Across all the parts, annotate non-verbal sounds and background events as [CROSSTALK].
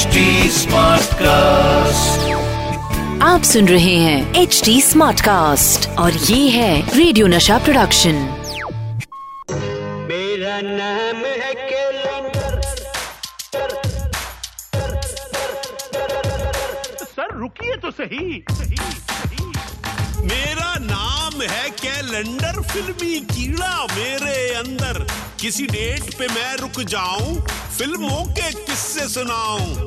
HD cast आप सुन रहे हैं एच डी स्मार्ट कास्ट और ये है रेडियो नशा प्रोडक्शन मेरा नाम है कैलेंडर सर रुकिए तो सही सही सही। मेरा नाम है कैलेंडर फिल्मी कीड़ा मेरे अंदर। किसी डेट पे मैं रुक जाऊँ फ़िल्मों के किस्से सुनाऊं।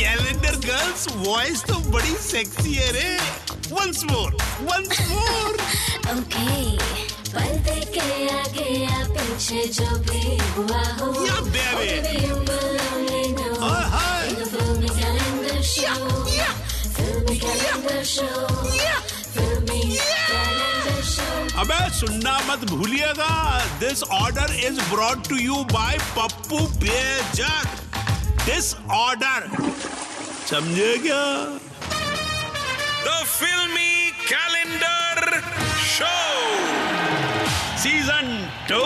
कैलेंडर गर्ल्स वॉइस तो बड़ी सेक्सी है रे। Once more once more okay पलते के आगे या पीछे जो भी हुआ हो। या बेबे अबे सुनना मत भूलिएगा। This order is brought to you by Pappu Bejak this order समझे क्या द फिल्मी कैलेंडर शो सीज़न टू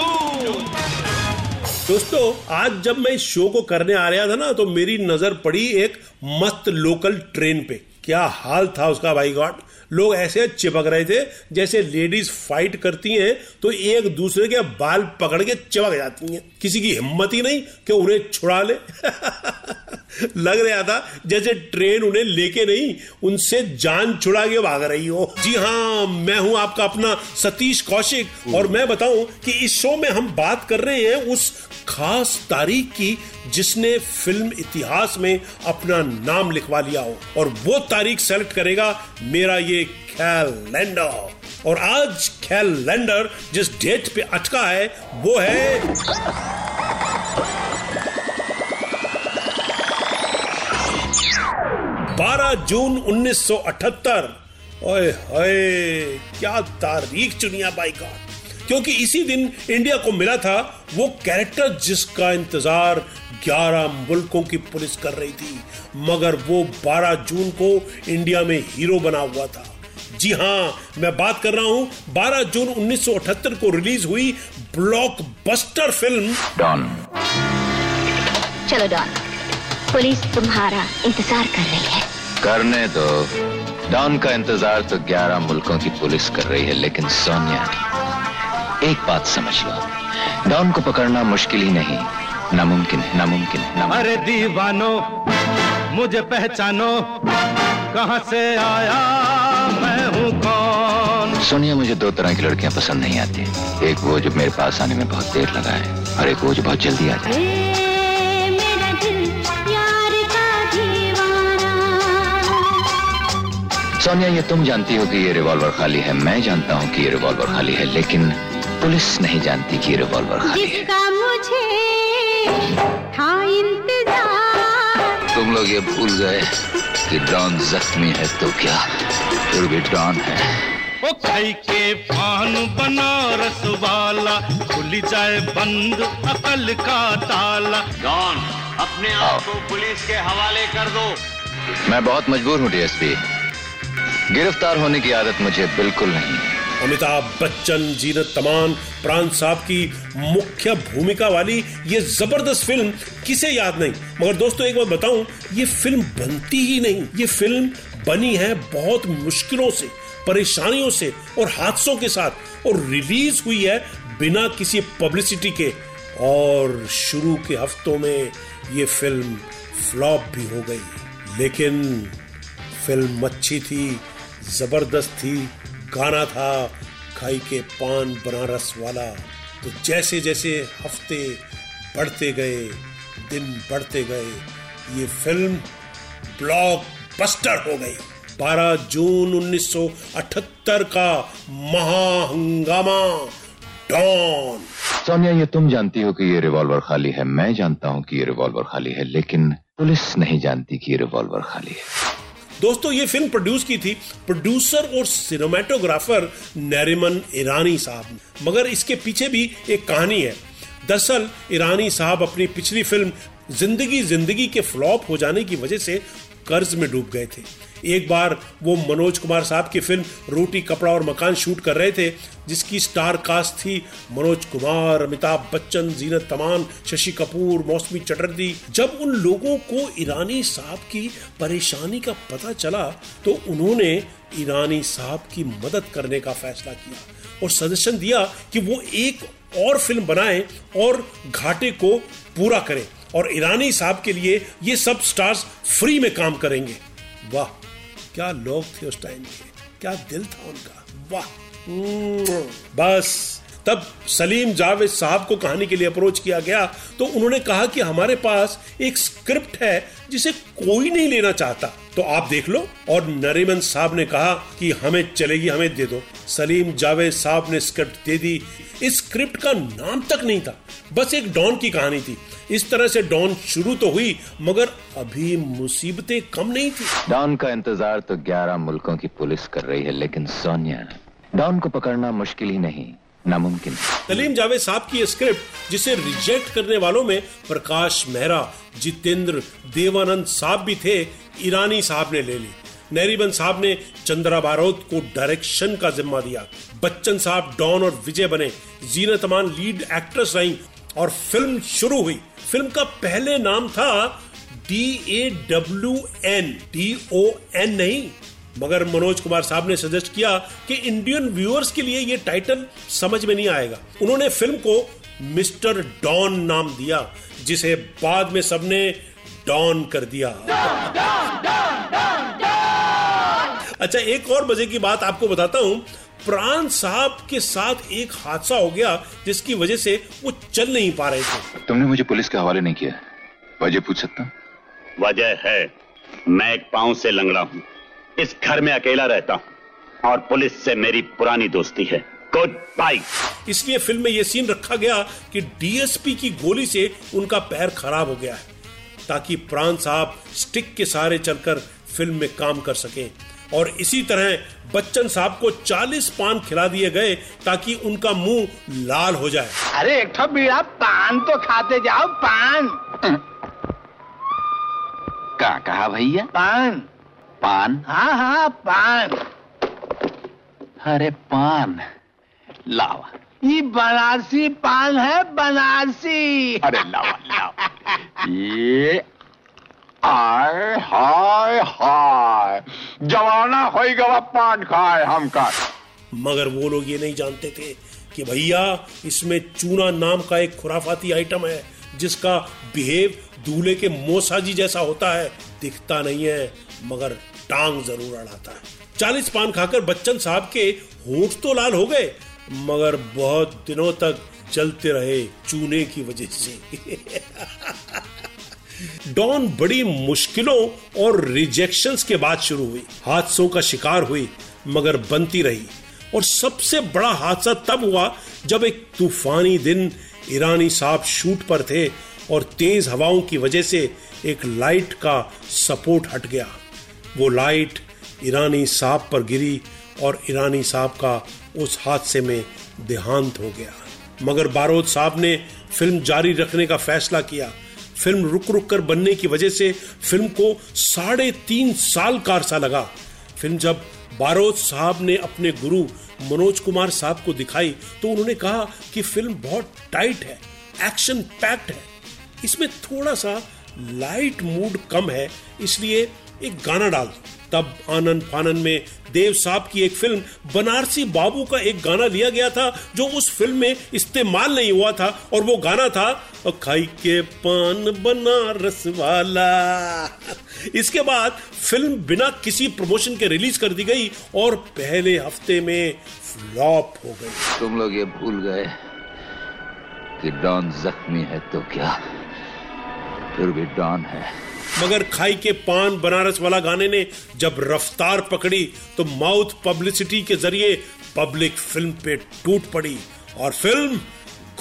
दोस्तों आज जब मैं इस शो को करने आ रहा था ना तो मेरी नज़र पड़ी एक मस्त लोकल ट्रेन पे। क्या हाल था उसका भाई गॉड? लोग ऐसे चिपक रहे थे जैसे लेडीज़ फाइट करती हैं तो एक दूसरे के बाल पकड़ के चिपक जाती हैं। किसी की हिम्मत ही नहीं कि उन्हें छुड़ा ले। [LAUGHS] लग रहा था जैसे ट्रेन उन्हें लेके नहीं, उनसे जान छुड़ा के भाग रही हो। जी हाँ मैं हूँ आपका अपना सतीश कौशिक, और मैं बताऊँ कि इस शो में हम बात कर रहे हैं उस खास तारीख की जिसने फ़िल्म इतिहास में अपना नाम लिखवा लिया हो। और वो तारीख सेलेक्ट करेगा, मेरा ये कैलेंडर और आज कैलेंडर जिस डेट पे अटका है, वो है 12 जून 1978 ओए होए, क्या तारीख चुनिया बाई गॉड। क्योंकि इसी दिन इंडिया को मिला था वो कैरेक्टर जिसका इंतज़ार 11 मुल्कों की पुलिस कर रही थी मगर वो 12 जून को इंडिया में हीरो बना हुआ था। जी हाँ मैं बात कर रहा हूँ 12 जून 1978 को रिलीज़ हुई ब्लॉकबस्टर फ़िल्म। डॉन। चलो डॉन पुलिस तुम्हारा इंतज़ार कर रही है। करने दो। डॉन का इंतज़ार तो 11 मुल्कों की पुलिस कर रही है लेकिन सोनिया एक बात समझ लो डॉन को पकड़ना मुश्किल ही नहीं। नामुमकिन है नामुमकिन है अरे दीवानो मुझे पहचानो कहाँ से आया मैं हूँ कौन? सोनिया मुझे दो तरह की लड़कियाँ पसंद नहीं आती। एक वो जो मेरे पास आने में बहुत देर लगा है और एक वो जो बहुत जल्दी आ जाए। मेरा दिल प्यार का दीवाना। सोनिया ये तुम जानती हो कि ये रिवॉल्वर खाली है। मैं जानता हूँ कि ये रिवॉल्वर खाली है लेकिन पुलिस नहीं जानती कि ये रिवॉल्वर खाली है। तुम लोग ये भूल गए कि डॉन जख्मी है तो क्या फिर भी डॉन है। ओ खाई के पान बनारस वाला खुल जाए बंद अकल का ताला। डॉन अपने आप को पुलिस के हवाले कर दो। मैं बहुत मजबूर हूँ डीएसपी। गिरफ़्तार होने की आदत मुझे बिल्कुल नहीं है। अमिताभ बच्चन, जीनत तमान प्राण साहब की मुख्य भूमिका वाली ये ज़बरदस्त फ़िल्म किसे याद नहीं? मगर दोस्तों, एक बात बताऊँ, ये फ़िल्म बनती ही नहीं। ये फ़िल्म बनी है बहुत मुश्किलों से, परेशानियों से और हादसों के साथ और रिलीज़ हुई है बिना किसी पब्लिसिटी के। और शुरू के हफ्तों में ये फ़िल्म फ्लॉप भी हो गई। लेकिन फ़िल्म अच्छी थी, ज़बरदस्त थी गाना था, खाई के पान बनारस वाला। तो जैसे जैसे हफ़्ते बढ़ते गए, दिन बढ़ते गए, ये फ़िल्म ब्लॉक बस्टर हो गई। 12 जून 1978 का महाहंगामा, डॉन। सोनिया, ये तुम जानती हो कि ये रिवॉल्वर खाली है। मैं जानता हूँ कि ये रिवॉल्वर खाली है, लेकिन पुलिस नहीं जानती कि ये रिवॉल्वर खाली है। दोस्तों, ये फ़िल्म प्रोड्यूस की थी प्रोड्यूसर और सिनेमाटोग्राफर नरिमन ईरानी साहब। मगर इसके पीछे भी एक कहानी है। दरअसल, ईरानी साहब अपनी पिछली फ़िल्म ज़िंदगी ज़िंदगी के फ्लॉप हो जाने की वजह से कर्ज में डूब गए थे। एक बार वो मनोज कुमार साहब की फ़िल्म रोटी, कपड़ा और मकान शूट कर रहे थे, जिसकी स्टार कास्ट थी मनोज कुमार, अमिताभ बच्चन, जीनत तमान, शशि कपूर, मौसमी चटर्जी। जब उन लोगों को ईरानी साहब की परेशानी का पता चला तो उन्होंने ईरानी साहब की मदद करने का फैसला किया और सजेशन दिया कि वो एक और फ़िल्म बनाएँ और घाटे को पूरा करें। और ईरानी साहब के लिए ये सब स्टार्स फ्री में काम करेंगे। वाह, क्या लोग थे उस टाइम के। क्या दिल था उनका। वाह। बस, तब सलीम जावेद साहब को कहानी के लिए अप्रोच किया गया तो उन्होंने कहा कि हमारे पास एक स्क्रिप्ट है जिसे कोई नहीं लेना चाहता। तो आप देख लो, और नरीमन साहब ने कहा कि हमें चलेगी, हमें दे दो। सलीम जावेद साहब ने स्क्रिप्ट दे दी इस स्क्रिप्ट का नाम तक नहीं था बस एक डॉन की कहानी थी। इस तरह से डॉन शुरू तो हुई मगर अभी मुसीबतें कम नहीं थी। डॉन का इंतज़ार तो 11 मुल्कों की पुलिस कर रही है लेकिन सोनिया डॉन को पकड़ना मुश्किल ही नहीं नामुमकिन। सलीम जावेद साहब की ये स्क्रिप्ट जिसे रिजेक्ट करने वालों में प्रकाश मेहरा जितेंद्र देवानंद साहब भी थे ईरानी साहब ने ले ली। नरीबन साहब ने चंद्रा बारोद को डायरेक्शन का जिम्मा दिया। बच्चन साहब डॉन और विजय बने। जीनत अमान लीड एक्ट्रेस रही और फ़िल्म शुरू हुई। फ़िल्म का पहले नाम था D A W N D O N नहीं। मगर मनोज कुमार साहब ने सजेस्ट किया कि इंडियन व्यूअर्स के लिए ये टाइटल समझ में नहीं आएगा। उन्होंने फ़िल्म को मिस्टर डॉन नाम दिया, जिसे बाद में सबने डॉन कर दिया। अच्छा एक और मज़े की बात आपको बताता हूँ। प्राण साहब के साथ एक हादसा हो गया जिसकी वजह से वो चल नहीं पा रहे थे। तुमने मुझे पुलिस के हवाले नहीं किया वजह पूछ सकता वजह है। मैं एक पाँव से लंगड़ा हूँ। इस घर में अकेला रहता हूँ और पुलिस से मेरी पुरानी दोस्ती है। गुड बाय इसलिए फ़िल्म में यह सीन रखा गया कि डीएसपी की गोली से उनका पैर खराब हो गया है ताकि प्राण साहब स्टिक के सहारे चलकर फ़िल्म में काम कर सकें। और इसी तरह बच्चन साहब को 40 पान खिला दिए गए ताकि उनका मुँह लाल हो जाए। अरे एक ठो बीड़ा पान तो खाते जाओ पान। का कहा भैया? पान। पान? हाँ हाँ पान। अरे पान। लावा ये बनारसी पान है बनारसी। अरे लावा लावा [LAUGHS] ये हाय हाय हाय। जवाना होई गवा पान खाए हमका मगर वो लोग ये नहीं जानते थे कि भैया, इसमें चूना नाम का एक खुराफाती आइटम है, जिसका बिहेव दूल्हे के मोसाजी जैसा होता है, दिखता नहीं है, मगर टांग ज़रूर अड़ाता है। चालीस पान खाकर बच्चन साहब के होठ तो लाल हो गए, मगर बहुत दिनों तक जलते रहे चूने की वजह से। [LAUGHS] डॉन बड़ी मुश्किलों और रिजेक्शंस के बाद शुरू हुई। हादसों का शिकार हुई, मगर बनती रही। और सबसे बड़ा हादसा तब हुआ जब एक तूफानी दिन ईरानी साहब शूट पर थे और तेज हवाओं की वजह से एक लाइट का सपोर्ट हट गया। वो लाइट ईरानी साहब पर गिरी और ईरानी साहब का उस हादसे में देहांत हो गया। मगर बारोद साहब ने फ़िल्म जारी रखने का फैसला किया। फ़िल्म रुक रुक कर बनने की वजह से फ़िल्म को साढ़े तीन साल का अरसा लगा। फ़िल्म जब बारोद साहब ने अपने गुरु मनोज कुमार साहब को दिखाई तो उन्होंने कहा कि फ़िल्म बहुत टाइट है, एक्शन पैक्ड है। इसमें थोड़ा सा लाइट मूड कम है, इसलिए एक गाना डाल। तब आनंद फानन में देव साहब की एक फ़िल्म, बनारसी बाबू का एक गाना लिया गया था, जो उस फ़िल्म में इस्तेमाल नहीं हुआ था, और वो गाना था खाई के पान बनारस वाला। इसके बाद फ़िल्म बिना किसी प्रमोशन के रिलीज़ कर दी गई, और पहले हफ़्ते में फ्लॉप हो गई। तुम लोग ये भूल गए कि डॉन जख्मी है तो क्या? फिर भी डॉन है। मगर खाई के पान बनारस वाला गाने ने जब रफ्तार पकड़ी तो माउथ पब्लिसिटी के ज़रिए पब्लिक फ़िल्म पे टूट पड़ी और फ़िल्म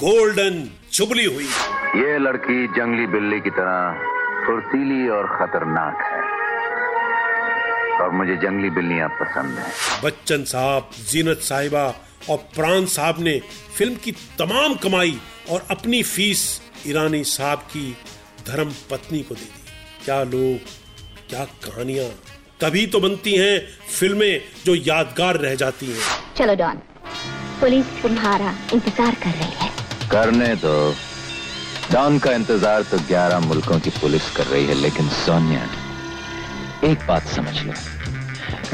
गोल्डन जुबली हुई। ये लड़की जंगली बिल्ली की तरह फुर्तीली और खतरनाक है और मुझे जंगली बिल्लियाँ पसंद हैं। बच्चन साहब जीनत साहिबा और प्राण साहब ने फ़िल्म की तमाम कमाई और अपनी फ़ीस ईरानी साहब की धर्म पत्नी को दे दी। क्या लोग क्या कहानियाँ। तभी तो बनती हैं फ़िल्में जो यादगार रह जाती हैं। चलो डॉन। पुलिस तुम्हारा इंतज़ार कर रही है। करने दो। डॉन का इंतज़ार तो 11 मुल्कों की पुलिस कर रही है लेकिन सोनिया एक बात समझ लो।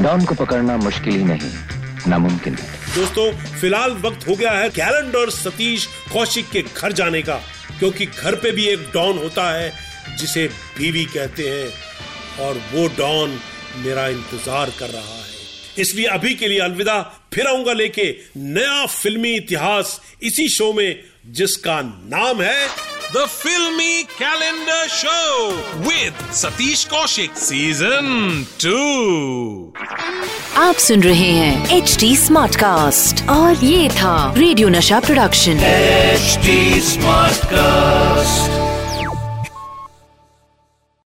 डॉन को पकड़ना मुश्किल ही नहीं नामुमकिन है। दोस्तों फ़िलहाल वक्त हो गया है कैलेंडर सतीश कौशिक के घर जाने का क्योंकि घर पे भी एक डॉन होता है जिसे बीवी कहते हैं और वो डॉन मेरा इंतज़ार कर रहा है इसलिए अभी के लिए अलविदा फिर आऊँगा लेके नया फिल्मी इतिहास इसी शो में जिसका नाम है the filmy calendar show with Satish Kaushik Season 2. आप सुन रहे हैं एच डी स्मार्ट कास्ट और ये था रेडियो नशा प्रोडक्शन एचडी स्मार्ट Smartcast.